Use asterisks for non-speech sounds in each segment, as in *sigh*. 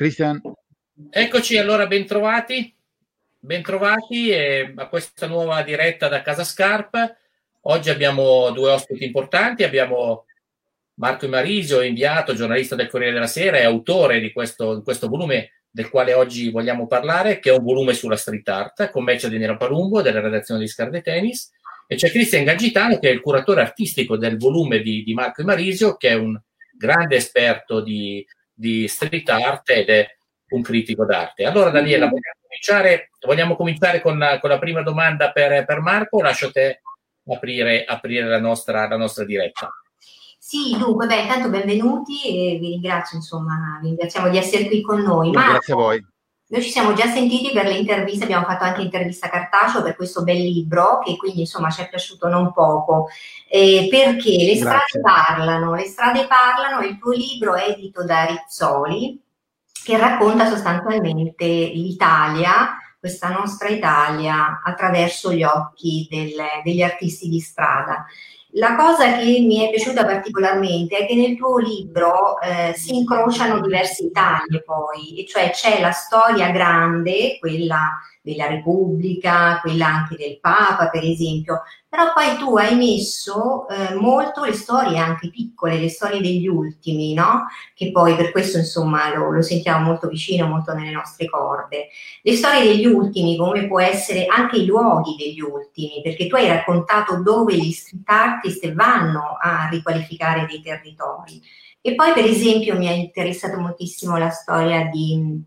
Christian. Eccoci allora, bentrovati. Bentrovati a questa nuova diretta da Casa Scarpa. Oggi abbiamo due ospiti importanti. Abbiamo Marco Marisio, inviato, giornalista del Corriere della Sera e autore di questo, di questo volume del quale oggi vogliamo parlare, che è un volume sulla street art, commercio di Nero Palumbo, della redazione di Scarde Tennis. E c'è Cristian Gagitano, che è il curatore artistico del volume di, di Marco Marisio, che è un grande esperto di, di street art ed è un critico d'arte. Allora, Daniela, vogliamo cominciare, vogliamo cominciare con, la, con la prima domanda per, per Marco? Lascio te aprire, aprire la, nostra, la nostra diretta. Sì, dunque, beh, intanto benvenuti e vi ringrazio, insomma, vi ringraziamo di essere qui con noi. Ma Grazie a voi. Noi ci siamo già sentiti per le interviste, abbiamo fatto anche intervista cartaceo per questo bel libro che quindi insomma ci è piaciuto non poco, eh, perché le strade Grazie. parlano, le strade parlano, il tuo libro è edito da Rizzoli che racconta sostanzialmente l'Italia, questa nostra Italia, attraverso gli occhi del, degli artisti di strada. La cosa che mi è piaciuta particolarmente è che nel tuo libro eh, si incrociano diverse Italie poi, e cioè c'è la storia grande, quella della Repubblica, quella anche del Papa per esempio, però poi tu hai messo eh, molto le storie anche piccole, le storie degli ultimi, no? Che poi per questo insomma lo, lo, sentiamo molto vicino, molto nelle nostre corde. Le storie degli ultimi, come può essere anche i luoghi degli ultimi, perché tu hai raccontato dove gli street artist vanno a riqualificare dei territori. E poi per esempio mi ha interessato moltissimo la storia di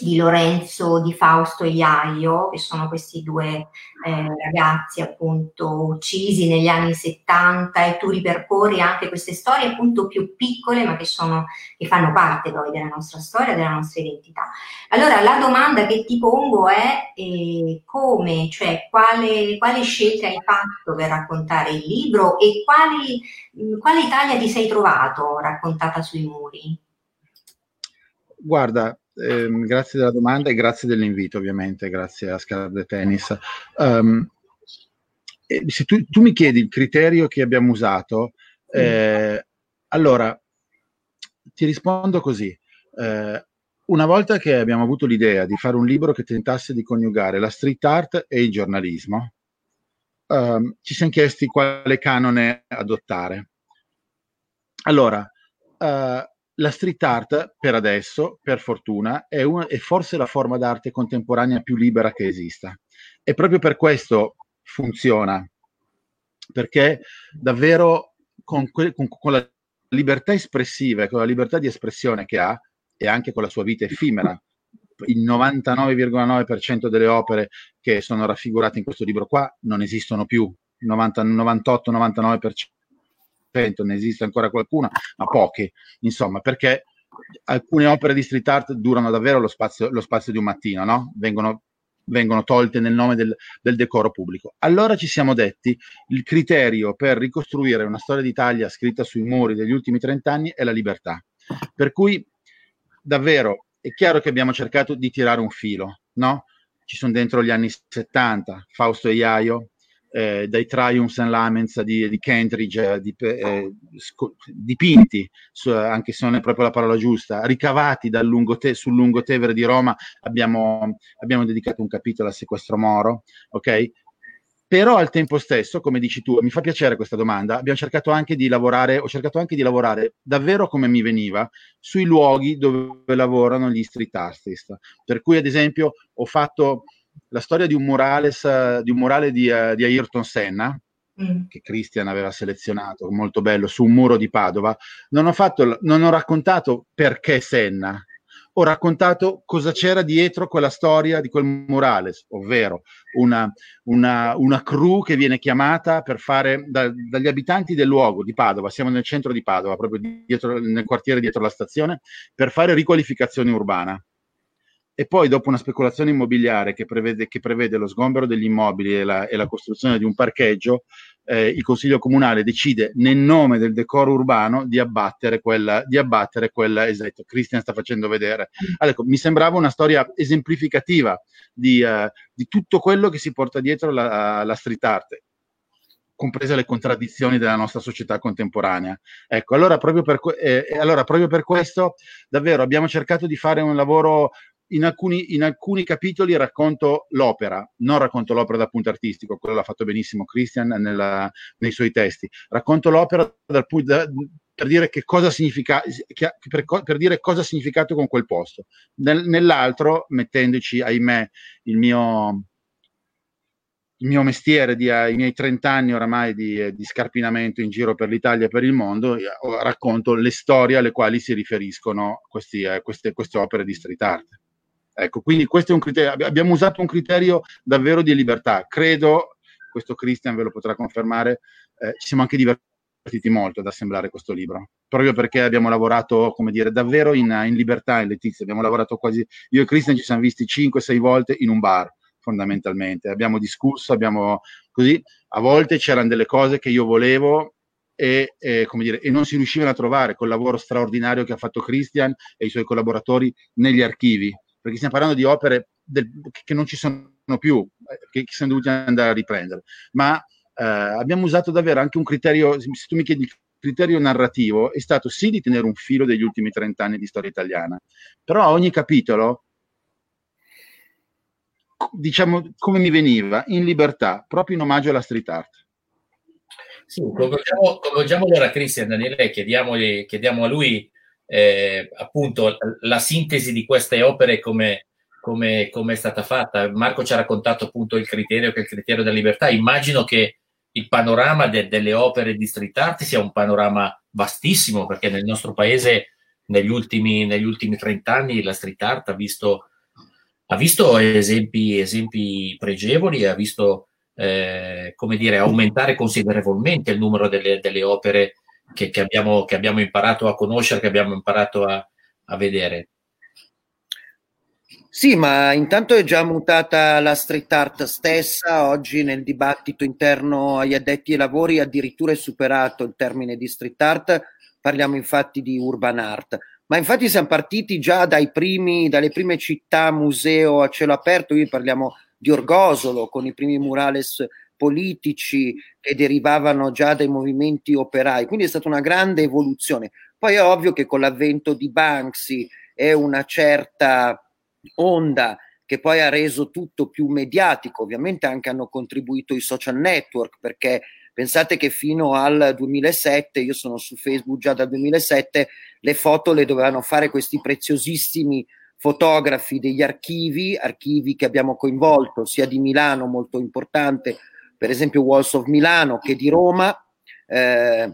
di Lorenzo, di Fausto e Iaio, che sono questi due eh, ragazzi appunto uccisi negli anni 70 e tu ripercorri anche queste storie appunto più piccole ma che, sono, che fanno parte poi della nostra storia, della nostra identità. Allora la domanda che ti pongo è eh, come, cioè quale, quale scelta hai fatto per raccontare il libro e quali, quale Italia ti sei trovato raccontata sui muri? Guarda, eh, grazie della domanda e grazie dell'invito, ovviamente, grazie a Scala Tennis. Um, se tu, tu, mi chiedi il criterio che abbiamo usato, eh, allora ti rispondo così. Eh, una volta che abbiamo avuto l'idea di fare un libro che tentasse di coniugare la street art e il giornalismo, um, ci siamo chiesti quale canone adottare. Allora, uh, la street art per adesso, per fortuna, è, una, è, forse la forma d'arte contemporanea più libera che esista. E proprio per questo funziona, perché davvero con, que, con, con la libertà espressiva e con la libertà di espressione che ha, e anche con la sua vita effimera, il 99,9% delle opere che sono raffigurate in questo libro qua non esistono più, 98-99% ne esiste ancora qualcuna, ma poche, insomma, perché alcune opere di street art durano davvero lo spazio, lo spazio di un mattino, no? Vengono, vengono tolte nel nome del, del, decoro pubblico. Allora ci siamo detti, il criterio per ricostruire una storia d'Italia scritta sui muri degli ultimi 30 anni è la libertà. Per cui, davvero, è chiaro che abbiamo cercato di tirare un filo, no? Ci sono dentro gli anni 70, Fausto e Iaio, eh, dai Triumphs and Laments di, di Kentridge, eh, di, eh, sco- dipinti, su, anche se non è proprio la parola giusta, ricavati dal lungote- sul lungotevere di Roma, abbiamo, abbiamo dedicato un capitolo al sequestro Moro, ok? Però al tempo stesso, come dici tu, mi fa piacere questa domanda, abbiamo cercato anche di lavorare, ho cercato anche di lavorare davvero come mi veniva sui luoghi dove lavorano gli street artist. Per cui, ad esempio, ho fatto la storia di un, murales, di un murale di, uh, di Ayrton Senna, mm. che Christian aveva selezionato, molto bello, su un muro di Padova, non ho, fatto, non ho raccontato perché Senna, ho raccontato cosa c'era dietro quella storia di quel murales, ovvero una, una, una crew che viene chiamata per fare da, dagli abitanti del luogo di Padova, siamo nel centro di Padova, proprio dietro, nel quartiere dietro la stazione, per fare riqualificazione urbana e poi dopo una speculazione immobiliare che prevede, che prevede lo sgombero degli immobili e la, e la costruzione di un parcheggio, eh, il Consiglio Comunale decide nel nome del decoro urbano di abbattere quella, di abbattere quella esatto, Christian sta facendo vedere. Allora, ecco, mi sembrava una storia esemplificativa di, uh, di, tutto quello che si porta dietro la, la street art comprese le contraddizioni della nostra società contemporanea. Ecco, allora proprio, per, eh, allora proprio per questo davvero abbiamo cercato di fare un lavoro in alcuni, in alcuni, capitoli racconto l'opera, non racconto l'opera dal punto artistico, quello l'ha fatto benissimo Christian nella, nei suoi testi. Racconto l'opera dal, da, per dire che cosa significa, per, per, dire cosa ha significato con quel posto. Nel, nell'altro, mettendoci, ahimè, il mio, il mio mestiere, di, uh, i miei 30 anni oramai di, uh, di, scarpinamento in giro per l'Italia e per il mondo, uh, racconto le storie alle quali si riferiscono questi, eh, queste, queste opere di street art. Ecco, quindi questo è un criterio, abbiamo usato un criterio davvero di libertà. Credo, questo Christian ve lo potrà confermare, eh, ci siamo anche divertiti molto ad assemblare questo libro, proprio perché abbiamo lavorato, come dire, davvero in, in libertà in Letizia, abbiamo lavorato quasi, io e Christian ci siamo visti 5-6 volte in un bar, fondamentalmente, abbiamo discusso, abbiamo così, a volte c'erano delle cose che io volevo e, e, dire, e, non si riuscivano a trovare col lavoro straordinario che ha fatto Christian e i suoi collaboratori negli archivi perché stiamo parlando di opere del, che non ci sono più, eh, che, siamo dovuti andare a riprendere. Ma eh, abbiamo usato davvero anche un criterio, se tu mi chiedi il criterio narrativo, è stato sì di tenere un filo degli ultimi 30 anni di storia italiana, però a ogni capitolo diciamo come mi veniva, in libertà, proprio in omaggio alla street art. Sì, coinvolgiamo, coinvolgiamo allora Cristian Daniele, chiediamo a lui eh, appunto la sintesi di queste opere come, come, come, è stata fatta. Marco ci ha raccontato appunto il criterio che è il criterio della libertà. Immagino che il panorama de, delle opere di street art sia un panorama vastissimo perché nel nostro paese negli ultimi, negli ultimi 30 anni la street art ha visto, ha visto esempi, esempi pregevoli, ha visto eh, come dire, aumentare considerevolmente il numero delle, delle opere che, che, abbiamo, che abbiamo imparato a conoscere, che abbiamo imparato a, a vedere. Sì, ma intanto è già mutata la street art stessa, oggi nel dibattito interno agli addetti ai lavori addirittura è superato il termine di street art, parliamo infatti di urban art. Ma infatti siamo partiti già primi, dalle prime città museo a cielo aperto, qui parliamo di Orgosolo con i primi murales politici che derivavano già dai movimenti operai, quindi è stata una grande evoluzione. Poi è ovvio che con l'avvento di Banksy e una certa onda che poi ha reso tutto più mediatico, ovviamente anche hanno contribuito i social network, perché pensate che fino al 2007, io sono su Facebook già dal 2007, le foto le dovevano fare questi preziosissimi fotografi degli archivi, archivi che abbiamo coinvolto sia di Milano, molto importante, per esempio Walls of Milano che di Roma, eh,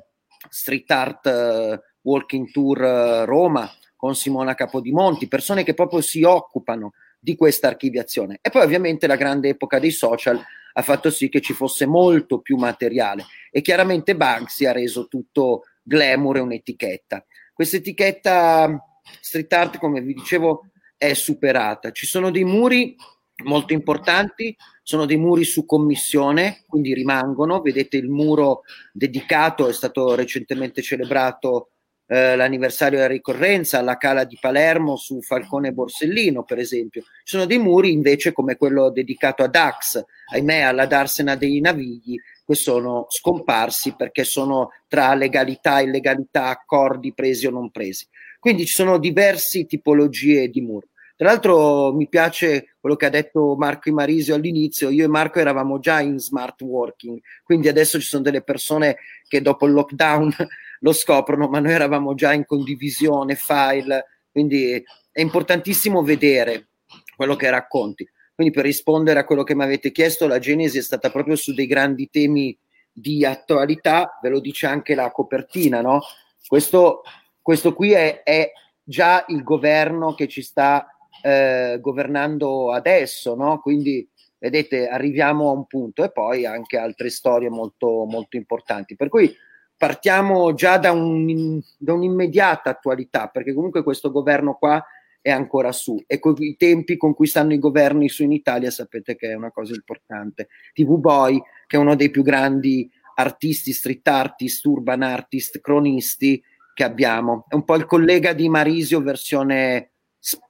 Street Art uh, Walking Tour uh, Roma con Simona Capodimonti, persone che proprio si occupano di questa archiviazione. E poi ovviamente la grande epoca dei social ha fatto sì che ci fosse molto più materiale e chiaramente Banksy ha reso tutto glamour e un'etichetta. Questa etichetta street art, come vi dicevo, è superata. Ci sono dei muri molto importanti, sono dei muri su commissione, quindi rimangono. Vedete il muro dedicato, è stato recentemente celebrato eh, l'anniversario della ricorrenza alla Cala di Palermo su Falcone Borsellino, per esempio. Ci sono dei muri invece come quello dedicato a Dax, ahimè alla Darsena dei Navigli, che sono scomparsi perché sono tra legalità e illegalità, accordi presi o non presi. Quindi ci sono diverse tipologie di muro. Tra l'altro mi piace quello che ha detto Marco Imarisio all'inizio, io e Marco eravamo già in smart working, quindi adesso ci sono delle persone che dopo il lockdown *laughs* lo scoprono, ma noi eravamo già in condivisione, file, quindi è importantissimo vedere quello che racconti. Quindi per rispondere a quello che mi avete chiesto, la Genesi è stata proprio su dei grandi temi di attualità, ve lo dice anche la copertina, no? Questo, questo qui è, è già il governo che ci sta eh, governando adesso, no? Quindi vedete, arriviamo a un punto e poi anche altre storie molto, molto importanti. Per cui partiamo già da, un, da un'immediata attualità, perché comunque questo governo qua è ancora su e con i tempi con cui stanno i governi su in Italia sapete che è una cosa importante. TV Boy, che è uno dei più grandi artisti, street artist, urban artist, cronisti che abbiamo, è un po' il collega di Marisio versione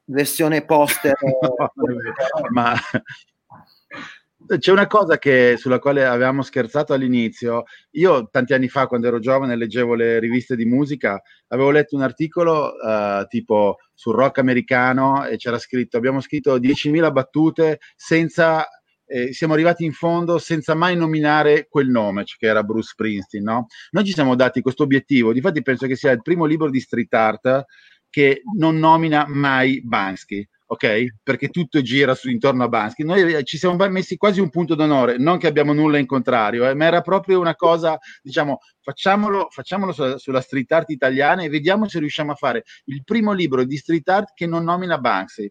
versione poster. *laughs* ma c'è una cosa che, sulla quale avevamo scherzato all'inizio. Io tanti anni fa, quando ero giovane, leggevo le riviste di musica, avevo letto un articolo uh, tipo sul rock americano e c'era scritto: abbiamo scritto 10.000 battute senza. Eh, siamo arrivati in fondo senza mai nominare quel nome, cioè che era Bruce Springsteen. No? Noi ci siamo dati questo obiettivo. Difatti, penso che sia il primo libro di street art che non nomina mai Bansky ok? Perché tutto gira su, intorno a Bansky. Noi eh, ci siamo messi quasi un punto d'onore, non che abbiamo nulla in contrario, eh, ma era proprio una cosa, diciamo, facciamolo, facciamolo sulla, sulla, street art italiana e vediamo se riusciamo a fare il primo libro di street art che non nomina Banksy.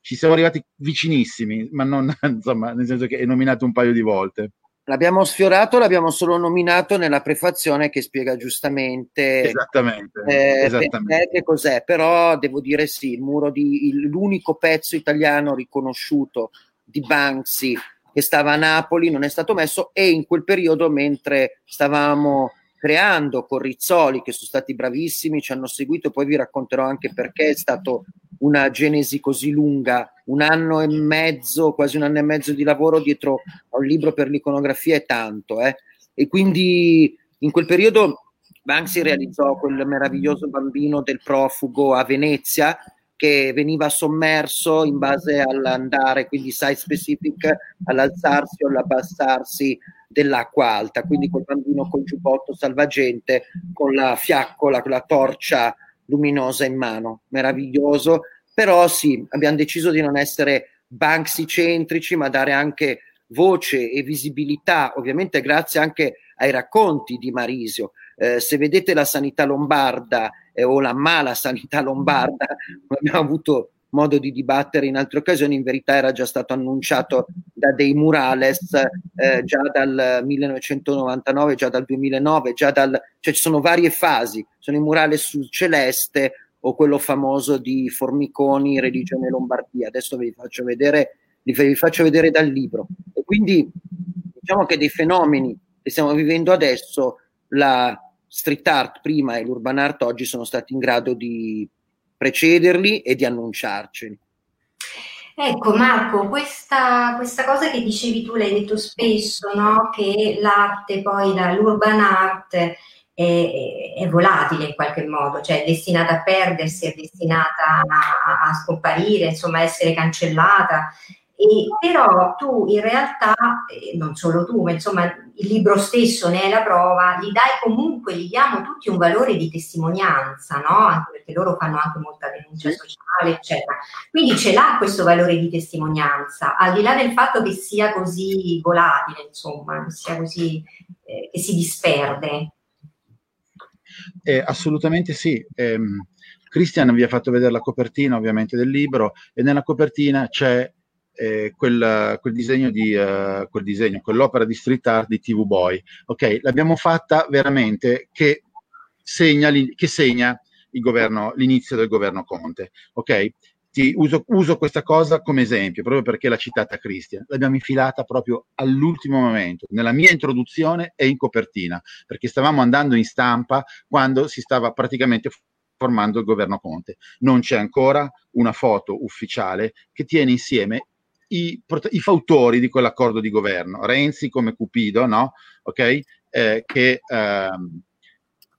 Ci siamo arrivati vicinissimi, ma non, *laughs* insomma, nel senso che è nominato un paio di volte. L'abbiamo sfiorato, l'abbiamo solo nominato nella prefazione che spiega giustamente esattamente, eh, esattamente. che cos'è, però devo dire sì, il muro di, il, l'unico pezzo italiano riconosciuto di Banksy che stava a Napoli non è stato messo e in quel periodo mentre stavamo creando con Rizzoli che sono stati bravissimi, ci hanno seguito, poi vi racconterò anche perché è stato una genesi così lunga, un anno e mezzo, quasi un anno e mezzo di lavoro dietro a un libro per l'iconografia è tanto. Eh? E quindi in quel periodo Banksy realizzò quel meraviglioso bambino del profugo a Venezia che veniva sommerso in base all'andare, quindi site specific, all'alzarsi o all'abbassarsi dell'acqua alta, quindi col bambino col giubbotto salvagente, con la fiaccola, con la torcia luminosa in mano, meraviglioso, però sì, abbiamo deciso di non essere Banksy centrici, ma dare anche voce e visibilità, ovviamente grazie anche ai racconti di Marisio. Eh, se vedete la sanità lombarda eh, o la mala sanità lombarda, abbiamo avuto modo di dibattere in altre occasioni, in verità era già stato annunciato da dei murales eh, già dal 1999, già dal 2009, già dal, cioè ci sono varie fasi, sono i murales sul celeste o quello famoso di Formiconi, Religione Lombardia, adesso vi faccio vedere, vi faccio vedere dal libro. E quindi diciamo che dei fenomeni che stiamo vivendo adesso, la street art prima e l'urban art oggi sono stati in grado di precederli e di annunciarceli. Ecco Marco, questa, questa, cosa che dicevi tu, l'hai detto spesso, no? che l'arte poi dall'urban art è, è, volatile in qualche modo, cioè è destinata a perdersi, è destinata a, a scomparire, insomma a essere cancellata. E, però tu in realtà, eh, non solo tu, ma insomma il libro stesso ne è la prova, gli dai comunque, gli diamo tutti un valore di testimonianza, no? Anche perché loro fanno anche molta denuncia sociale, eccetera. Quindi ce l'ha questo valore di testimonianza, al di là del fatto che sia così volatile, insomma, che sia così, eh, che si disperde. Eh, assolutamente sì. Eh, Christian vi ha fatto vedere la copertina ovviamente del libro e nella copertina c'è eh, quel, quel, disegno di uh, quel disegno, quell'opera di street art di TV Boy. Ok, l'abbiamo fatta veramente che segna, che segna governo, l'inizio del governo Conte. Ok, ti uso, uso, questa cosa come esempio proprio perché l'ha citata Cristian. L'abbiamo infilata proprio all'ultimo momento, nella mia introduzione e in copertina, perché stavamo andando in stampa quando si stava praticamente formando il governo Conte. Non c'è ancora una foto ufficiale che tiene insieme i, i fautori di quell'accordo di governo, Renzi come Cupido, no? Ok? Eh, che, ehm,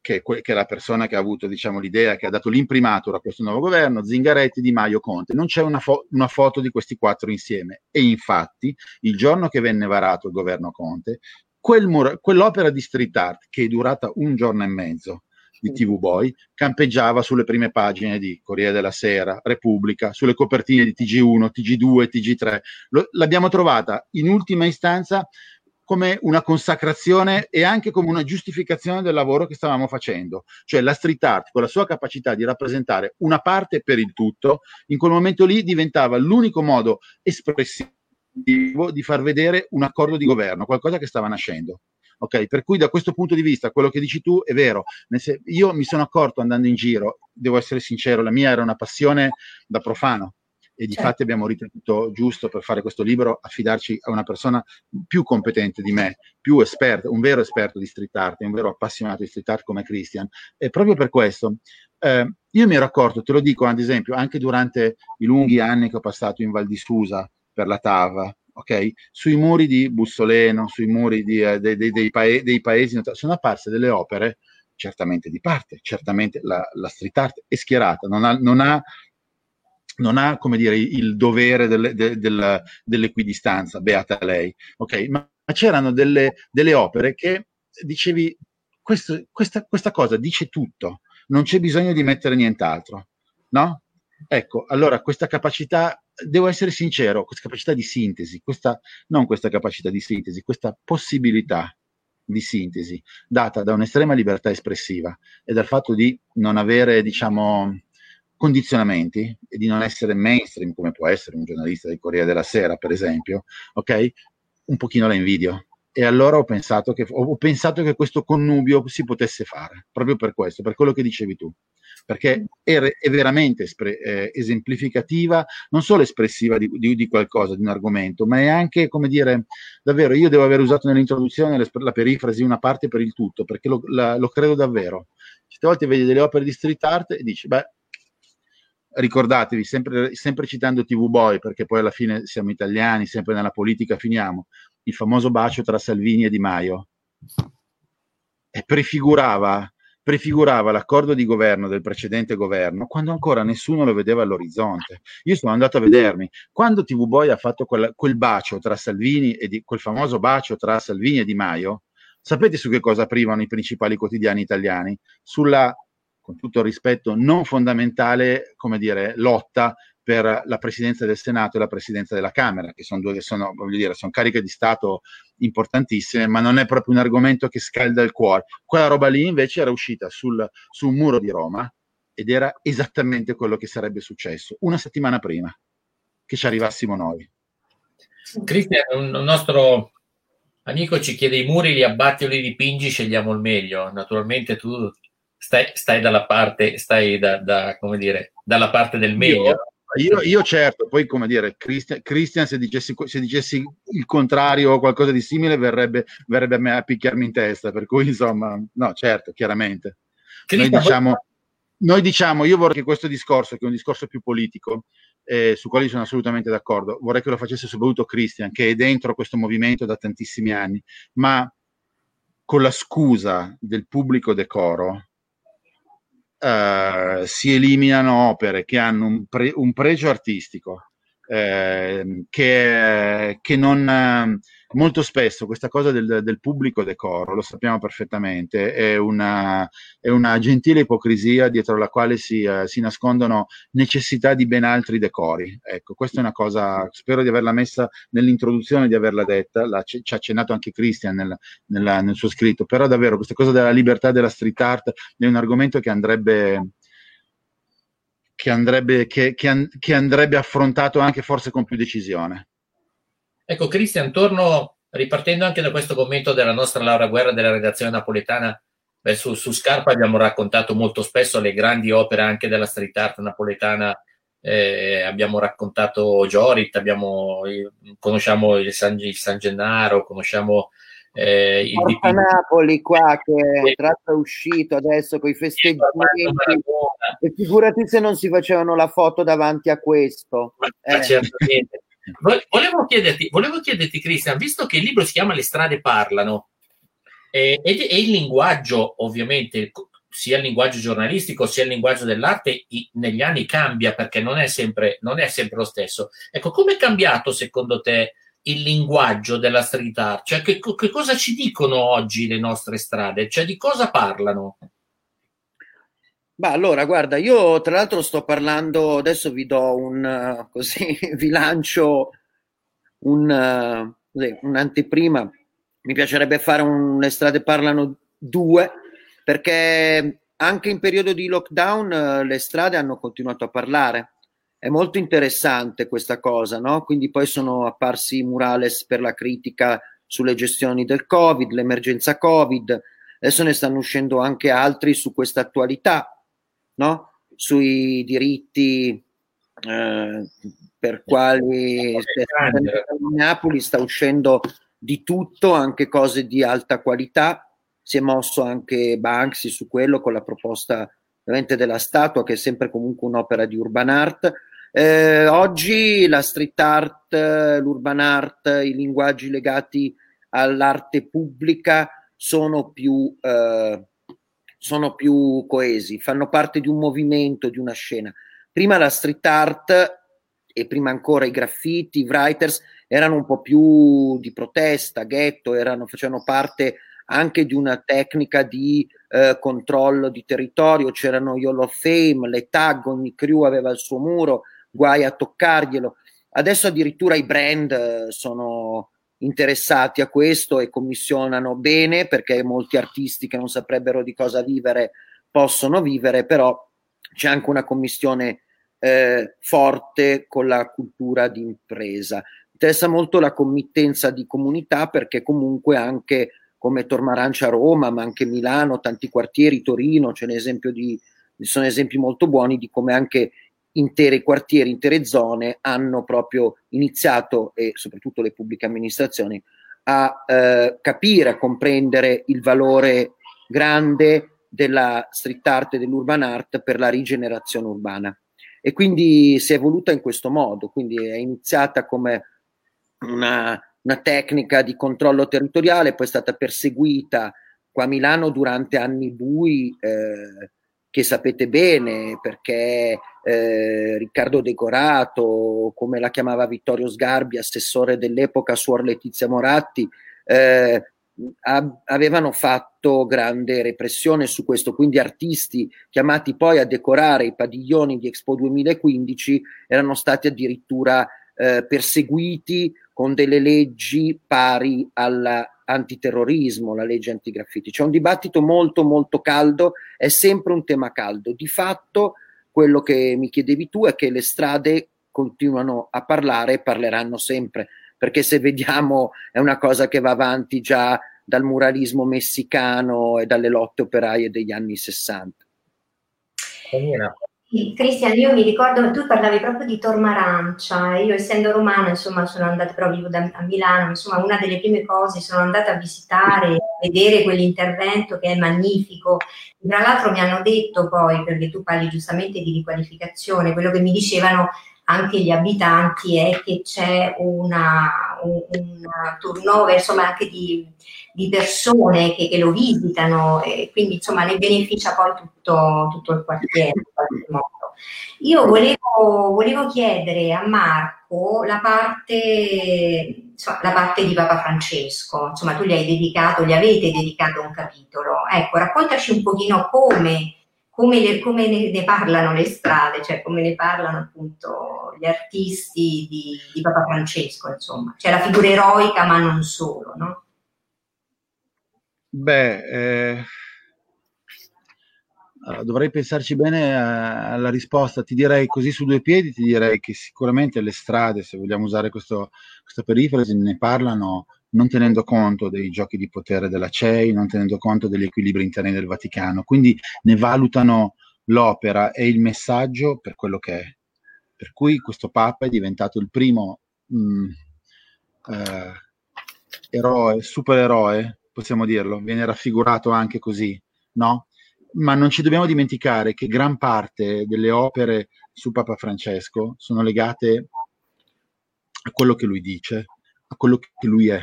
che, che, è la persona che ha avuto diciamo, l'idea, che ha dato l'imprimatura a questo nuovo governo, Zingaretti, Di Maio, Conte. Non c'è una, fo- una foto di questi quattro insieme. E infatti, il giorno che venne varato il governo Conte, quel mur- quell'opera di street art, che è durata un giorno e mezzo, di TV Boy, campeggiava sulle prime pagine di Corriere della Sera, Repubblica, sulle copertine di TG1, TG2, TG3. Lo, l'abbiamo trovata in ultima istanza come una consacrazione e anche come una giustificazione del lavoro che stavamo facendo. Cioè la street art, con la sua capacità di rappresentare una parte per il tutto, in quel momento lì diventava l'unico modo espressivo di far vedere un accordo di governo, qualcosa che stava nascendo. Ok, per cui da questo punto di vista quello che dici tu è vero. Io mi sono accorto andando in giro, devo essere sincero, la mia era una passione da profano e di certo. fatti abbiamo ritenuto giusto per fare questo libro affidarci a una persona più competente di me, più esperta, un vero esperto di street art, un vero appassionato di street art come Christian. E proprio per questo eh, io mi ero accorto, te lo dico ad esempio, anche durante i lunghi anni che ho passato in Val di Susa per la TAV, ok? Sui muri di Bussoleno, sui muri di, eh, dei, dei, dei, paesi, dei, paesi, sono apparse delle opere certamente di parte, certamente la, la street art è schierata, non ha, non ha, non ha come dire, il dovere del, del, del, dell'equidistanza, beata lei, ok? Ma, ma c'erano delle, delle, opere che dicevi, questo, questa, questa cosa dice tutto, non c'è bisogno di mettere nient'altro, no? Ecco, allora questa capacità, devo essere sincero, questa capacità di sintesi, questa, non questa capacità di sintesi, questa possibilità di sintesi data da un'estrema libertà espressiva e dal fatto di non avere, diciamo, condizionamenti e di non essere mainstream come può essere un giornalista del Corriere della Sera, per esempio, ok? Un pochino la invidio. E allora ho pensato, che, ho pensato che questo connubio si potesse fare, proprio per questo, per quello che dicevi tu. Perché è, è veramente espre- eh, esemplificativa, non solo espressiva di, di, di, qualcosa, di un argomento, ma è anche, come dire, davvero, io devo aver usato nell'introduzione la, la perifrasi una parte per il tutto, perché lo, la, lo credo davvero. Certe volte vedi delle opere di street art e dici, beh, ricordatevi, sempre, sempre, citando TV Boy, perché poi alla fine siamo italiani, sempre nella politica finiamo, il famoso bacio tra Salvini e Di Maio. E prefigurava prefigurava l'accordo di governo del precedente governo quando ancora nessuno lo vedeva all'orizzonte. Io sono andato a vedermi. Quando TV Boy ha fatto quel, quel bacio tra Salvini e di, quel famoso bacio tra Salvini e Di Maio, sapete su che cosa aprivano i principali quotidiani italiani? Sulla, con tutto il rispetto, non fondamentale, come dire, lotta per la presidenza del Senato e la presidenza della Camera, che sono due che sono, voglio dire, sono cariche di Stato importantissime, ma non è proprio un argomento che scalda il cuore. Quella roba lì invece era uscita sul, su un muro di Roma ed era esattamente quello che sarebbe successo una settimana prima che ci arrivassimo noi. Cristian, un nostro amico ci chiede i muri li abbatti o li dipingi, scegliamo il meglio. Naturalmente tu stai, stai dalla parte, stai da, da, come dire, dalla parte del meglio. Io, io, io, certo, poi come dire, Christian, Christian se, dicessi, se, dicessi, il contrario o qualcosa di simile verrebbe, verrebbe, a me a picchiarmi in testa, per cui insomma, no, certo, chiaramente. Noi, diciamo, noi diciamo, io vorrei che questo discorso, che è un discorso più politico, eh, su quali sono assolutamente d'accordo, vorrei che lo facesse soprattutto Christian, che è dentro questo movimento da tantissimi anni, ma con la scusa del pubblico decoro, eh, si eliminano opere che hanno un, pre- un pregio artistico, eh, che, che, non molto spesso questa cosa del, del, pubblico decoro, lo sappiamo perfettamente, è una, è una gentile ipocrisia dietro la quale si, eh, si, nascondono necessità di ben altri decori. Ecco, questa è una cosa, spero di averla messa nell'introduzione, di averla detta, la, ci ha accennato anche Christian nel, nel, nel suo scritto, però davvero questa cosa della libertà della street art è un argomento che andrebbe che andrebbe, che, che, che andrebbe affrontato anche forse con più decisione. Ecco, Cristian, torno ripartendo anche da questo commento della nostra Laura Guerra della redazione napoletana. Beh, su, su, Scarpa abbiamo raccontato molto spesso le grandi opere anche della street art napoletana. Eh, abbiamo raccontato Jorit, abbiamo, conosciamo il San, il San Gennaro, conosciamo eh, il Porta Napoli qua che tra l'altro è uscito adesso con i festeggiamenti e figurati se non si facevano la foto davanti a questo eh. certamente volevo chiederti, volevo chiederti Cristian visto che il libro si chiama Le strade parlano eh, ed è il linguaggio ovviamente sia il linguaggio giornalistico sia il linguaggio dell'arte i, negli anni cambia perché non è sempre, non è sempre lo stesso ecco come è cambiato secondo te il linguaggio della street art? Cioè, che, che, cosa ci dicono oggi le nostre strade? Cioè, di cosa parlano? Beh, allora, guarda, io tra l'altro sto parlando, adesso vi do un, così, *laughs* vi lancio un, così, un'anteprima. Mi piacerebbe fare un Le strade parlano due, perché anche in periodo di lockdown le strade hanno continuato a parlare è molto interessante questa cosa, no? Quindi poi sono apparsi murales per la critica sulle gestioni del Covid, l'emergenza Covid, adesso ne stanno uscendo anche altri su questa attualità, no? Sui diritti eh, per quali Napoli sta uscendo di tutto, anche cose di alta qualità. Si è mosso anche Banksy su quello con la proposta ovviamente della statua, che è sempre comunque un'opera di urban art Eh, oggi la street art, l'urban art, i linguaggi legati all'arte pubblica sono più, eh, sono più coesi, fanno parte di un movimento, di una scena. Prima la street art e prima ancora i graffiti, i writers erano un po' più di protesta, ghetto, erano, facevano parte anche di una tecnica di eh, controllo di territorio, c'erano gli Hall of Fame, le tag, ogni crew aveva il suo muro, guai a toccarglielo. Adesso addirittura i brand eh, sono interessati a questo e commissionano bene perché molti artisti che non saprebbero di cosa vivere possono vivere, però c'è anche una commissione eh, forte con la cultura di impresa. Interessa molto la committenza di comunità perché comunque anche come Tormarancia a Roma, ma anche Milano, tanti quartieri, Torino, c'è un esempio di, sono esempi molto buoni di come anche intere quartieri, intere zone hanno proprio iniziato, e soprattutto le pubbliche amministrazioni, a eh, capire, a comprendere il valore grande della street art e dell'urban art per la rigenerazione urbana. E quindi si è evoluta in questo modo, quindi è iniziata come una, una tecnica di controllo territoriale, poi è stata perseguita qua a Milano durante anni bui, eh, che sapete bene, perché eh, Riccardo Decorato, come la chiamava Vittorio Sgarbi, assessore dell'epoca, Suor Letizia Moratti, eh, avevano fatto grande repressione su questo, quindi artisti chiamati poi a decorare i padiglioni di Expo 2015 erano stati addirittura eh, perseguiti con delle leggi pari all'antiterrorismo, la legge antigraffiti. C'è un dibattito molto molto caldo, è sempre un tema caldo. Di fatto quello che mi chiedevi tu è che le strade continuano a parlare e parleranno sempre, perché se vediamo è una cosa che va avanti già dal muralismo messicano e dalle lotte operaie degli anni 60. Cristian, io mi ricordo, tu parlavi proprio di Tormarancia, io essendo romana, insomma, sono andata proprio da, a Milano, insomma, una delle prime cose, sono andata a visitare, vedere quell'intervento che è magnifico. Tra l'altro mi hanno detto poi, perché tu parli giustamente di riqualificazione, quello che mi dicevano anche gli abitanti è che c'è una, un, turnover, insomma, anche di, di persone che, che, lo visitano e quindi insomma ne beneficia poi tutto, tutto il quartiere in qualche modo. Io volevo, volevo chiedere a Marco la parte, insomma, la parte di Papa Francesco, insomma tu gli hai dedicato, gli avete dedicato un capitolo, ecco raccontaci un pochino come come, le, come ne, ne, parlano le strade, cioè come ne parlano appunto gli artisti di, di Papa Francesco, insomma. C'è la figura eroica, ma non solo, no? Beh, eh, dovrei pensarci bene alla risposta. Ti direi così su due piedi, ti direi che sicuramente le strade, se vogliamo usare questo, questa perifrasi, ne parlano non tenendo conto dei giochi di potere della CEI, non tenendo conto degli equilibri interni del Vaticano. Quindi ne valutano l'opera e il messaggio per quello che è. Per cui questo Papa è diventato il primo mh, mm, eh, eroe, supereroe, possiamo dirlo, viene raffigurato anche così, no? Ma non ci dobbiamo dimenticare che gran parte delle opere su Papa Francesco sono legate a quello che lui dice, a quello che lui è.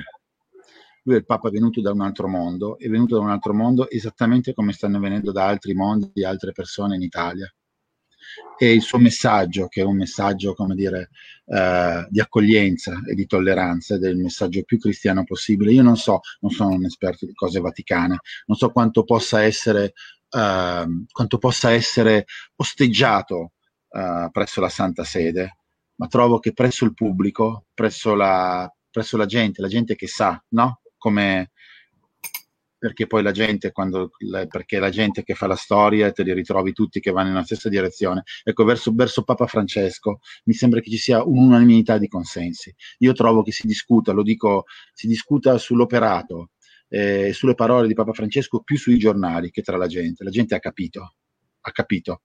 Lui è il Papa venuto da un altro mondo, è venuto da un altro mondo esattamente come stanno venendo da altri mondi di altre persone in Italia. E il suo messaggio, che è un messaggio, come dire, eh, di accoglienza e di tolleranza, ed è il messaggio più cristiano possibile. Io non so, non sono un esperto di cose vaticane, non so quanto possa essere, eh, quanto possa essere osteggiato eh, presso la Santa Sede, ma trovo che presso il pubblico, presso la, presso la gente, la gente che sa, no? Come perché poi la gente, quando, perché la gente che fa la storia te li ritrovi tutti che vanno nella stessa direzione. Ecco, verso, verso Papa Francesco mi sembra che ci sia un'unanimità di consensi. Io trovo che si discuta, lo dico, si discuta sull'operato, eh, sulle parole di Papa Francesco più sui giornali che tra la gente. La gente ha capito, ha capito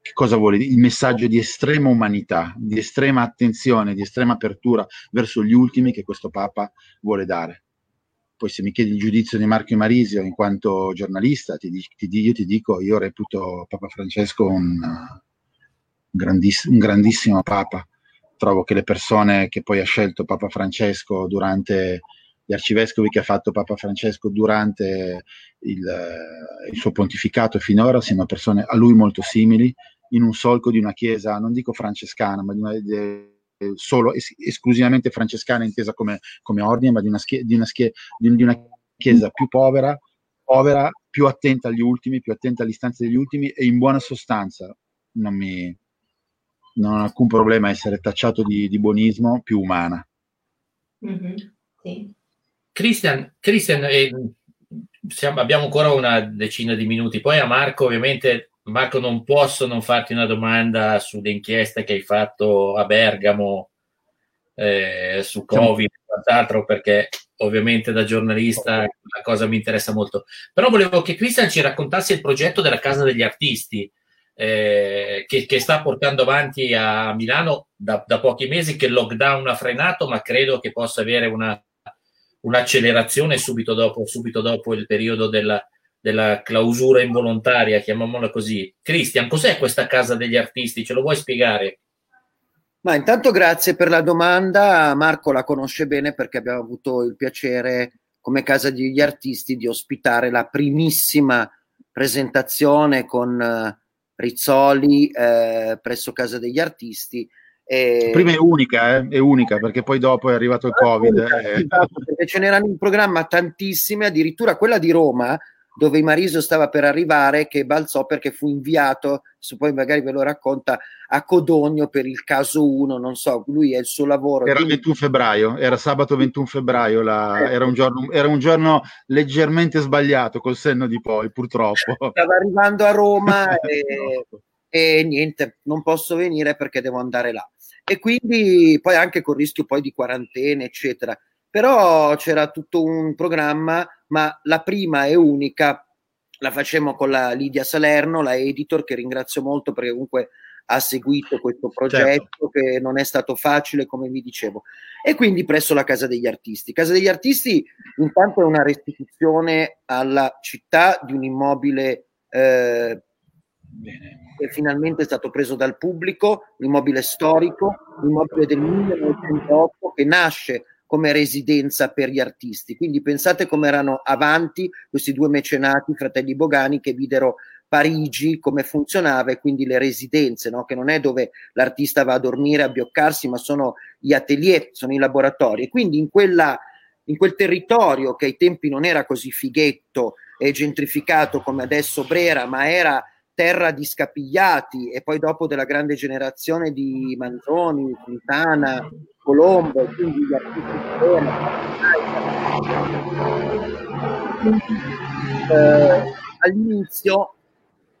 che cosa vuole? Il messaggio di estrema umanità, di estrema attenzione, di estrema apertura verso gli ultimi che questo Papa vuole dare poi se mi chiedi il giudizio di Marco Marisio in quanto giornalista, ti, ti, io ti dico, io reputo Papa Francesco un, grandiss- un grandissimo Papa. Trovo che le persone che poi ha scelto Papa Francesco durante gli arcivescovi che ha fatto Papa Francesco durante il, il suo pontificato finora siano persone a lui molto simili, in un solco di una chiesa, non dico francescana, ma di una, di, solo es- esclusivamente francescana intesa come, come ordine, ma di una, schie- di, una schie- di, una, chiesa più povera, povera, più attenta agli ultimi, più attenta alle istanze degli ultimi e in buona sostanza non, mi, non ho alcun problema a essere tacciato di, di buonismo, più umana. Mm-hmm. Sì. Christian, Christian eh, siamo, abbiamo ancora una decina di minuti, poi a Marco ovviamente Marco, non posso non farti una domanda sulle inchieste che hai fatto a Bergamo eh, su Covid e quant'altro, perché ovviamente da giornalista la cosa mi interessa molto. Però volevo che Cristian ci raccontasse il progetto della Casa degli Artisti, eh, che, che, sta portando avanti a Milano da, da, pochi mesi, che il lockdown ha frenato, ma credo che possa avere una, un'accelerazione subito dopo, subito dopo il periodo della, della clausura involontaria, chiamiamola così. Cristian, cos'è questa casa degli artisti? Ce lo vuoi spiegare? Ma intanto grazie per la domanda, Marco la conosce bene perché abbiamo avuto il piacere come casa degli artisti di ospitare la primissima presentazione con uh, Rizzoli eh, presso Casa degli Artisti. E... Prima è unica, eh? è unica perché poi dopo è arrivato il Covid. Eh. Esatto, ce n'erano in programma tantissime, addirittura quella di Roma dove Mariso stava per arrivare che balzò perché fu inviato, se poi magari ve lo racconta, a Codogno per il caso 1, non so, lui è il suo lavoro. Era il 21 febbraio, era sabato 21 febbraio, la, era, un giorno, era, un giorno, leggermente sbagliato col senno di poi, purtroppo. *laughs* Stava arrivando a Roma *laughs* e, e niente, non posso venire perché devo andare là. E quindi poi anche con rischio poi di quarantena, eccetera. Però c'era tutto un programma, ma la prima e unica la facemmo con la Lidia Salerno, la editor, che ringrazio molto perché comunque ha seguito questo progetto certo. che non è stato facile, come vi dicevo. E quindi presso la Casa degli Artisti. Casa degli Artisti intanto è una restituzione alla città di un immobile eh, che finalmente è stato preso dal pubblico, un immobile storico, un immobile del 1908 che nasce come residenza per gli artisti. Quindi pensate come erano avanti questi due mecenati, fratelli Bogani, che videro Parigi come funzionava e quindi le residenze, no? che non è dove l'artista va a dormire, a bioccarsi, ma sono gli atelier, sono i laboratori. E quindi in, quella, in quel territorio che ai tempi non era così fighetto e gentrificato come adesso Brera, ma era terra di scapigliati e poi dopo della grande generazione di Manzoni, Quintana, Colombo, quindi gli artisti di eh, all'inizio,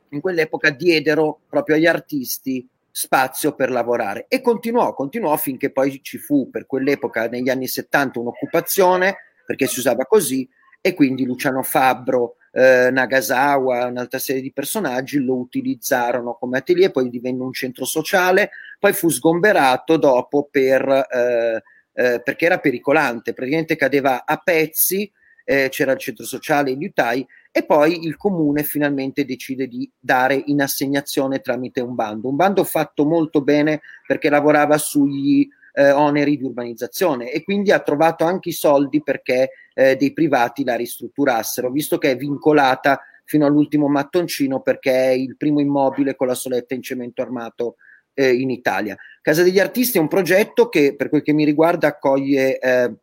in quell'epoca, diedero proprio agli artisti spazio per lavorare e continuò, continuò finché poi ci fu per quell'epoca negli anni 70 un'occupazione perché si usava così e quindi Luciano Fabbro eh, Nagasawa, un'altra serie di personaggi lo utilizzarono come atelier, poi divenne un centro sociale, poi fu sgomberato dopo per, eh, eh, perché era pericolante, praticamente cadeva a pezzi, eh, c'era il centro sociale in Utah e poi il comune finalmente decide di dare in assegnazione tramite un bando, un bando fatto molto bene perché lavorava sugli eh, oneri di urbanizzazione e quindi ha trovato anche i soldi perché eh, dei privati la ristrutturassero, visto che è vincolata fino all'ultimo mattoncino perché è il primo immobile con la soletta in cemento armato eh, in Italia. Casa degli Artisti è un progetto che per quel che mi riguarda accoglie eh,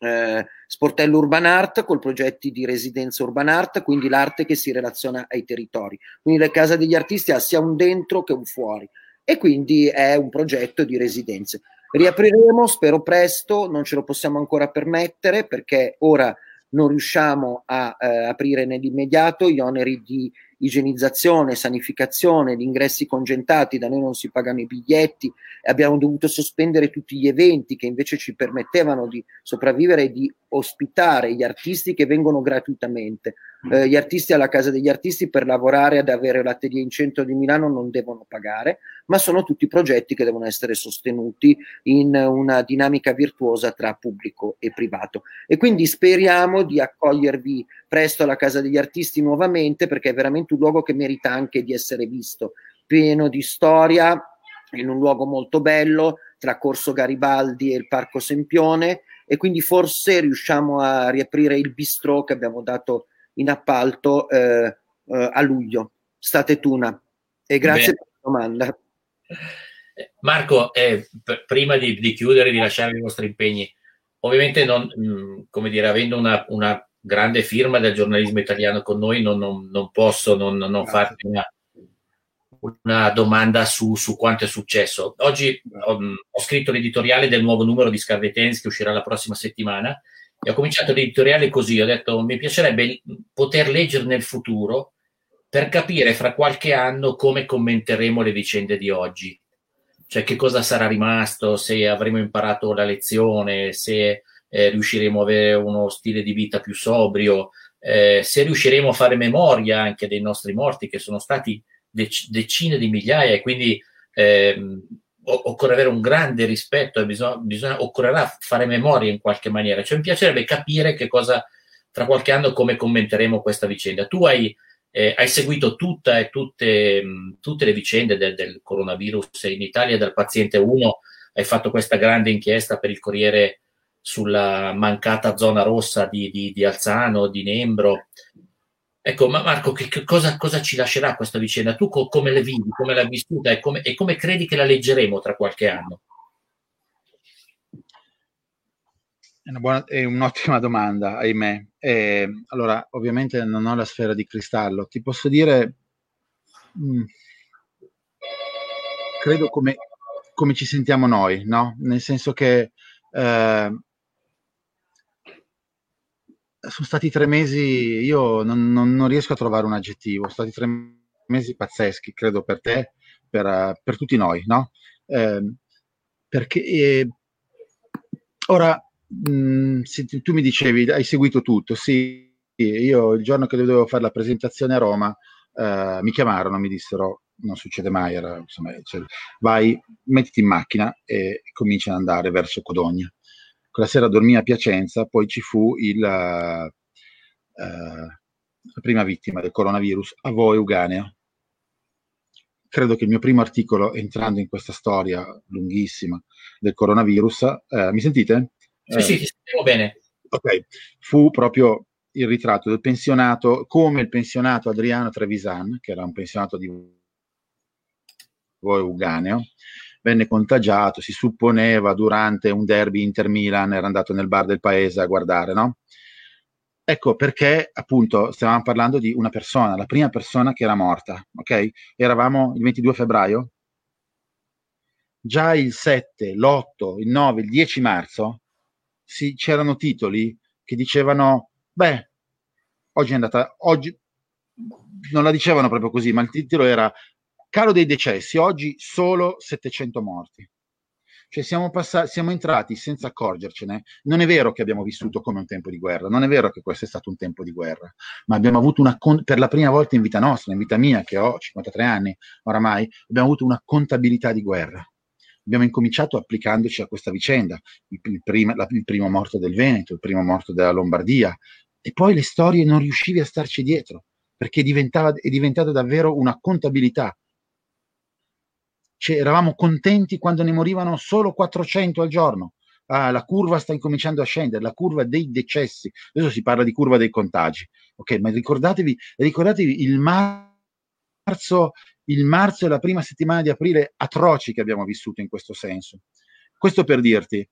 eh, Sportello Urban Art col progetti di residenza Urban Art, quindi l'arte che si relaziona ai territori. Quindi la Casa degli Artisti ha sia un dentro che un fuori e quindi è un progetto di residenze. Riapriremo, spero presto, non ce lo possiamo ancora permettere perché ora non riusciamo a eh, aprire nell'immediato, gli oneri di igienizzazione, sanificazione, gli ingressi congentati, da noi non si pagano i biglietti, abbiamo dovuto sospendere tutti gli eventi che invece ci permettevano di sopravvivere e di ospitare gli artisti che vengono gratuitamente. Mm. Eh, gli artisti alla Casa degli Artisti per lavorare ad avere l'atelier in centro di Milano non devono pagare, ma sono tutti progetti che devono essere sostenuti in una dinamica virtuosa tra pubblico e privato. E quindi speriamo di accogliervi presto alla Casa degli Artisti nuovamente perché è veramente un luogo che merita anche di essere visto, pieno di storia, in un luogo molto bello tra Corso Garibaldi e il Parco Sempione e quindi forse riusciamo a riaprire il bistrò che abbiamo dato in appalto eh, eh, a luglio. State tuna e grazie Beh. per la domanda. Marco, eh, p- prima di, di, chiudere, di lasciare i vostri impegni, ovviamente non, mh, mm, come dire, avendo una, una, grande firma del giornalismo italiano con noi, non, non, non posso non, non farti una, una domanda su, su, quanto è successo. Oggi ho, ho, scritto l'editoriale del nuovo numero di Scarvetens che uscirà la prossima settimana e ho cominciato l'editoriale così, ho detto mi piacerebbe poter leggere nel futuro per capire fra qualche anno come commenteremo le vicende di oggi. Cioè che cosa sarà rimasto, se avremo imparato la lezione, se eh, riusciremo a avere uno stile di vita più sobrio, eh, se riusciremo a fare memoria anche dei nostri morti che sono stati dec- decine di migliaia e quindi ehm, occorre avere un grande rispetto e bisogna, bisogna, occorrerà fare memoria in qualche maniera. Cioè, mi piacerebbe capire che cosa tra qualche anno come commenteremo questa vicenda. Tu hai, eh, hai seguito tutta e tutte, mh, tutte le vicende del, del, coronavirus in Italia dal paziente 1, hai fatto questa grande inchiesta per il Corriere sulla mancata zona rossa di, di, di Alzano, di Nembro. Ecco, ma Marco, che, che cosa, cosa, ci lascerà questa vicenda? Tu co- come la vivi, come l'hai vissuta e come, e come credi che la leggeremo tra qualche anno? È, buona, è un'ottima domanda, ahimè. Eh, allora, ovviamente non ho la sfera di cristallo. Ti posso dire, mh, mm, credo come, come, ci sentiamo noi, no? Nel senso che eh, sono stati tre mesi, io non, non, non, riesco a trovare un aggettivo, sono stati tre mesi pazzeschi, credo per te, per, per tutti noi, no? Eh, perché eh, ora, mh, mm, tu mi dicevi, hai seguito tutto, sì, io il giorno che dovevo fare la presentazione a Roma, eh, mi chiamarono, mi dissero, non succede mai, era, insomma, cioè, vai, mettiti in macchina e cominci ad andare verso Codogna quella sera dormì a Piacenza, poi ci fu il, uh, la prima vittima del coronavirus, a Avo Euganeo. Credo che il mio primo articolo, entrando in questa storia lunghissima del coronavirus, uh, mi sentite? Sì, sì, ti sentiamo bene. Ok, fu proprio il ritratto del pensionato, come il pensionato Adriano Trevisan, che era un pensionato di Avo Euganeo, venne contagiato, si supponeva durante un derby Inter-Milan, era andato nel bar del paese a guardare, no? Ecco perché appunto stavamo parlando di una persona, la prima persona che era morta, ok? Eravamo il 22 febbraio, già il 7, l'8, il 9, il 10 marzo si, c'erano titoli che dicevano, beh, oggi è andata, oggi non la dicevano proprio così, ma il titolo era Calo dei decessi, oggi solo 700 morti. Cioè siamo, passati, siamo entrati senza accorgercene. Non è vero che abbiamo vissuto come un tempo di guerra, non è vero che questo è stato un tempo di guerra, ma abbiamo avuto una, per la prima volta in vita nostra, in vita mia, che ho 53 anni oramai, abbiamo avuto una contabilità di guerra. Abbiamo incominciato applicandoci a questa vicenda, il, il, prima, la, il primo morto del Veneto, il primo morto della Lombardia, e poi le storie non riuscivi a starci dietro, perché è diventata davvero una contabilità cioè, eravamo contenti quando ne morivano solo 400 al giorno. Ah, la curva sta incominciando a scendere, la curva dei decessi. Adesso si parla di curva dei contagi. Ok, ma ricordatevi, ricordatevi il marzo, il marzo e la prima settimana di aprile atroci che abbiamo vissuto in questo senso. Questo per dirti,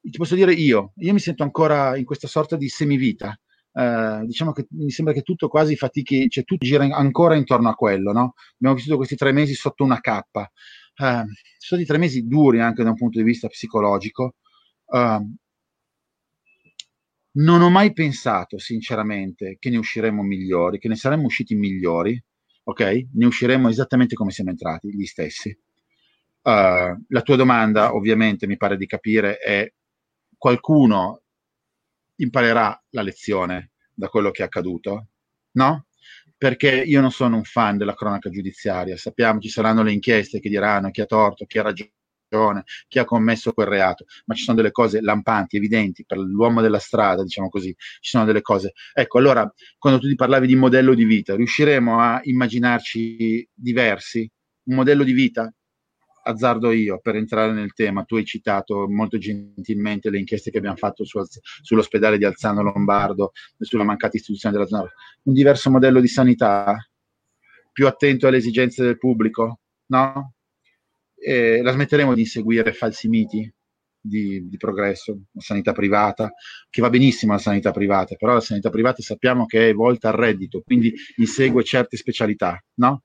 ti posso dire io, io mi sento ancora in questa sorta di semivita. Uh, diciamo che mi sembra che tutto quasi fatichi, cioè tutto gira ancora intorno a quello, no? Abbiamo vissuto questi tre mesi sotto una cappa. Uh, sono stati tre mesi duri anche da un punto di vista psicologico. Uh, non ho mai pensato, sinceramente, che ne usciremo migliori, che ne saremmo usciti migliori, ok? Ne usciremo esattamente come siamo entrati, gli stessi. Uh, la tua domanda, ovviamente, mi pare di capire, è qualcuno imparerà la lezione da quello che è accaduto? No? Perché io non sono un fan della cronaca giudiziaria, sappiamo ci saranno le inchieste che diranno chi ha torto, chi ha ragione, chi ha commesso quel reato, ma ci sono delle cose lampanti, evidenti per l'uomo della strada, diciamo così, ci sono delle cose. Ecco, allora, quando tu ti parlavi di modello di vita, riusciremo a immaginarci diversi? Un modello di vita? Azzardo io per entrare nel tema, tu hai citato molto gentilmente le inchieste che abbiamo fatto su, sull'ospedale di Alzano Lombardo e sulla mancata istituzione della zona, un diverso modello di sanità, più attento alle esigenze del pubblico, no? E la smetteremo di inseguire falsi miti di, di, progresso, la sanità privata, che va benissimo la sanità privata, però la sanità privata sappiamo che è volta al reddito, quindi insegue certe specialità, no?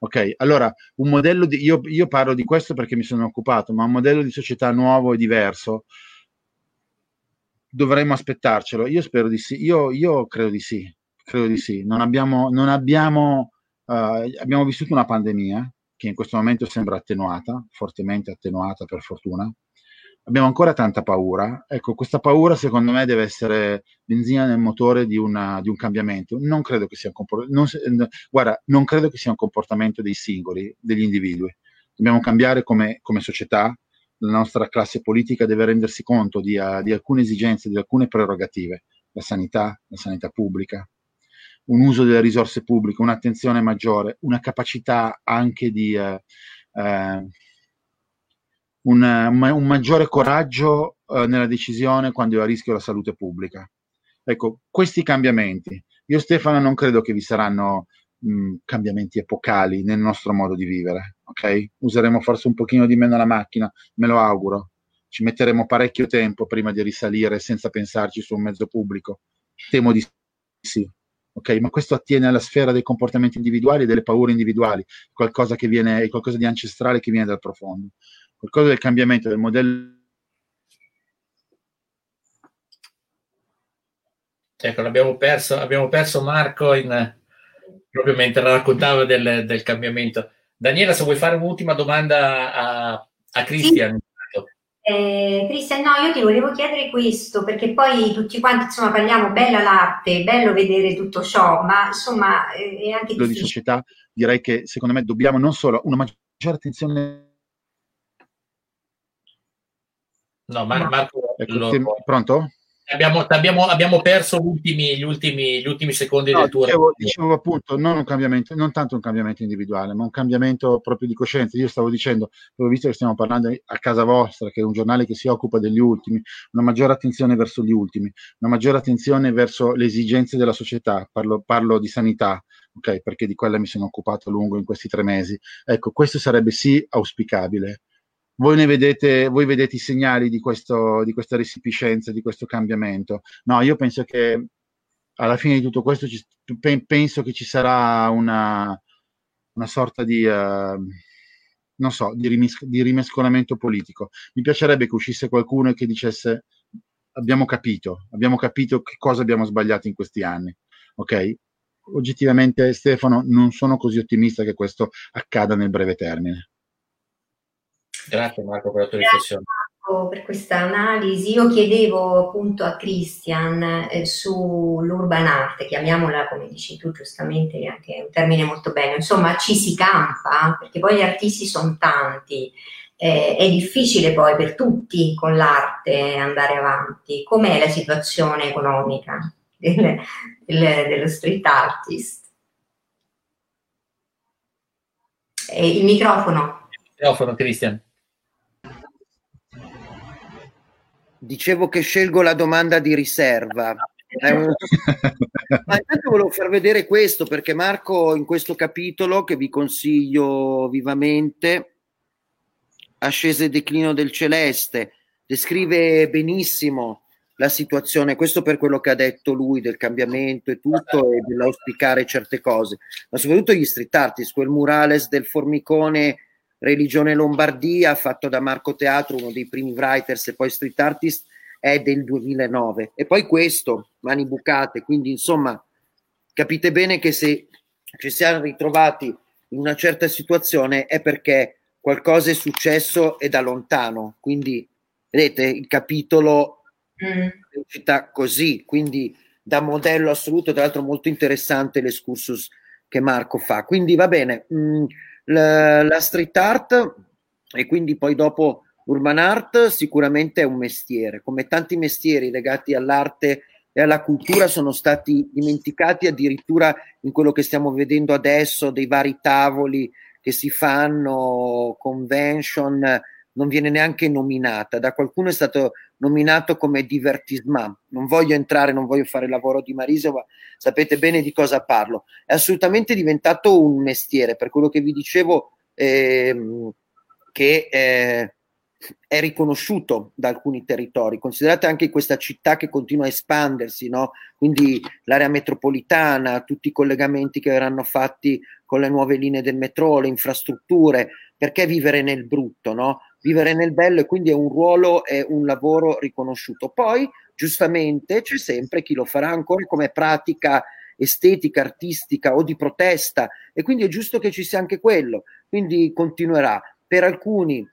Ok, allora un modello di, io, io parlo di questo perché mi sono occupato, ma un modello di società nuovo e diverso dovremmo aspettarcelo. Io spero di sì, io, io credo di sì, credo di sì. Non abbiamo, non abbiamo, uh, abbiamo vissuto una pandemia che in questo momento sembra attenuata, fortemente attenuata per fortuna, abbiamo ancora tanta paura. Ecco, questa paura secondo me deve essere benzina nel motore di, una, di un cambiamento. Non credo che sia un comportamento, guarda, non credo che sia un comportamento dei singoli, degli individui. Dobbiamo cambiare come, come società, la nostra classe politica deve rendersi conto di, uh, di, alcune esigenze, di alcune prerogative, la sanità, la sanità pubblica, un uso delle risorse pubbliche, un'attenzione maggiore, una capacità anche di... Uh, uh, un, un maggiore coraggio eh, nella decisione quando è a rischio la salute pubblica. Ecco, questi cambiamenti. Io Stefano non credo che vi saranno mh, cambiamenti epocali nel nostro modo di vivere, ok? Useremo forse un pochino di meno la macchina, me lo auguro. Ci metteremo parecchio tempo prima di risalire senza pensarci su un mezzo pubblico. Temo di sì. Ok, ma questo attiene alla sfera dei comportamenti individuali e delle paure individuali, qualcosa che viene, è qualcosa di ancestrale che viene dal profondo qualcosa del cambiamento del modello. Ecco, abbiamo perso, abbiamo perso Marco in, proprio mentre raccontava del, del, cambiamento. Daniela, se vuoi fare un'ultima domanda a, a Cristian. Sì. Eh, Cristian, no, io ti volevo chiedere questo, perché poi tutti quanti, insomma, parliamo bella l'arte, bello vedere tutto ciò, ma insomma è anche difficile. di società, direi che secondo me dobbiamo non solo una maggiore attenzione No, Mar- Marco, ecco, lo... pronto? Abbiamo, abbiamo, abbiamo perso ultimi, gli, ultimi, gli, ultimi, secondi no, del tuo dicevo, dicevo, appunto, non un cambiamento, non tanto un cambiamento individuale, ma un cambiamento proprio di coscienza. Io stavo dicendo, avevo visto che stiamo parlando a casa vostra, che è un giornale che si occupa degli ultimi, una maggiore attenzione verso gli ultimi, una maggiore attenzione verso le esigenze della società. Parlo, parlo di sanità, ok, perché di quella mi sono occupato a lungo in questi tre mesi. Ecco, questo sarebbe sì auspicabile voi ne vedete, voi vedete i segnali di, questo, di questa resipiscenza, di questo cambiamento. No, io penso che alla fine di tutto questo ci, penso che ci sarà una, una sorta di, uh, non so, di, rimis- di, rimescolamento politico. Mi piacerebbe che uscisse qualcuno e che dicesse abbiamo capito, abbiamo capito che cosa abbiamo sbagliato in questi anni. Ok? Oggettivamente, Stefano, non sono così ottimista che questo accada nel breve termine. Grazie Marco per la tua riflessione. Marco per questa analisi. Io chiedevo appunto a Christian eh, sull'urban art, chiamiamola come dici tu giustamente, anche un termine molto bello, insomma ci si campa perché poi gli artisti sono tanti. Eh, è difficile poi per tutti con l'arte andare avanti. Com'è la situazione economica del, del, dello street artist? Eh, il microfono. Il microfono, Christian. Dicevo che scelgo la domanda di riserva. *laughs* Ma intanto volevo far vedere questo perché Marco in questo capitolo che vi consiglio vivamente, Ascese e declino del celeste, descrive benissimo la situazione, questo per quello che ha detto lui del cambiamento e tutto e dell'auspicare certe cose, ma soprattutto gli street artist, quel murales del formicone Religione Lombardia, fatto da Marco Teatro, uno dei primi writers e poi street artist, è del 2009. E poi questo, Mani Bucate, quindi insomma capite bene che se ci siamo ritrovati in una certa situazione è perché qualcosa è successo e da lontano. Quindi, vedete, il capitolo mm. recita così, quindi da modello assoluto, tra l'altro molto interessante l'escursus che Marco fa. Quindi va bene. Mh, mm, la, la street art e quindi poi dopo urban art sicuramente è un mestiere, come tanti mestieri legati all'arte e alla cultura sono stati dimenticati addirittura in quello che stiamo vedendo adesso, dei vari tavoli che si fanno, convention, non viene neanche nominata. Da qualcuno è stato nominato come divertissement. Non voglio entrare, non voglio fare il lavoro di Marisa, ma sapete bene di cosa parlo. È assolutamente diventato un mestiere, per quello che vi dicevo, ehm, che eh, è riconosciuto da alcuni territori. Considerate anche questa città che continua a espandersi, no? quindi l'area metropolitana, tutti i collegamenti che verranno fatti con le nuove linee del metro, le infrastrutture, perché vivere nel brutto, no? Vivere nel bello e quindi è un ruolo e un lavoro riconosciuto. Poi, giustamente, c'è sempre chi lo farà ancora come pratica estetica, artistica o di protesta e quindi è giusto che ci sia anche quello. Quindi continuerà. Per alcuni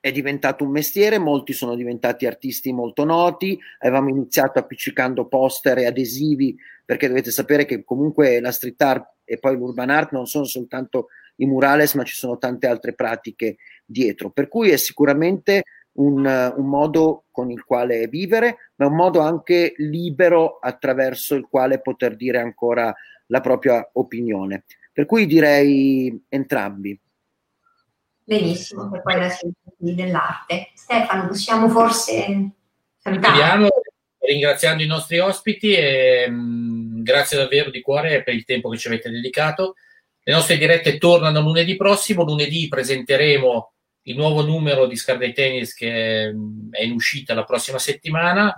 è diventato un mestiere, molti sono diventati artisti molto noti, avevamo iniziato appiccicando poster e adesivi, perché dovete sapere che comunque la street art e poi l'urban art non sono soltanto i murales, ma ci sono tante altre pratiche dietro, per cui è sicuramente un, un modo con il quale vivere, ma un modo anche libero attraverso il quale poter dire ancora la propria opinione. Per cui direi entrambi. Benissimo, per poi la sintesi dell'arte. Stefano, possiamo forse salutare? ringraziando i nostri ospiti e mh, mm, grazie davvero di cuore per il tempo che ci avete dedicato. Le nostre dirette tornano lunedì prossimo. Lunedì presenteremo il nuovo numero di Scarday Tennis che mm, è in uscita la prossima settimana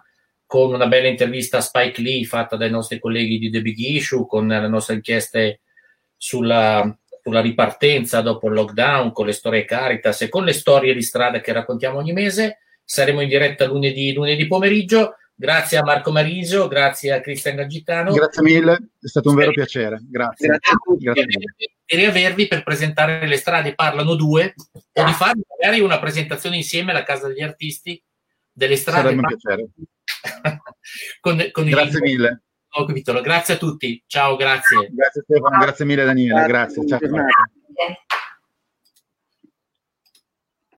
con una bella intervista a Spike Lee fatta dai nostri colleghi di The Big Issue con le nostre inchieste sulla sulla ripartenza dopo il lockdown, con le storie Caritas e con le storie di strada che raccontiamo ogni mese. Saremo in diretta lunedì, lunedì pomeriggio. Grazie a Marco Marisio, grazie a Cristian Gagitano. Grazie mille, è stato un vero piacere. Grazie. Grazie a tutti. Grazie e riavervi per presentare le strade parlano due o di fare magari una presentazione insieme alla Casa degli Artisti delle strade. Sarebbe un piacere. *laughs* con, con grazie il... mille. Grazie a tutti. Ciao, grazie. Grazie Stefano, grazie mille Daniele, grazie. grazie. Ciao.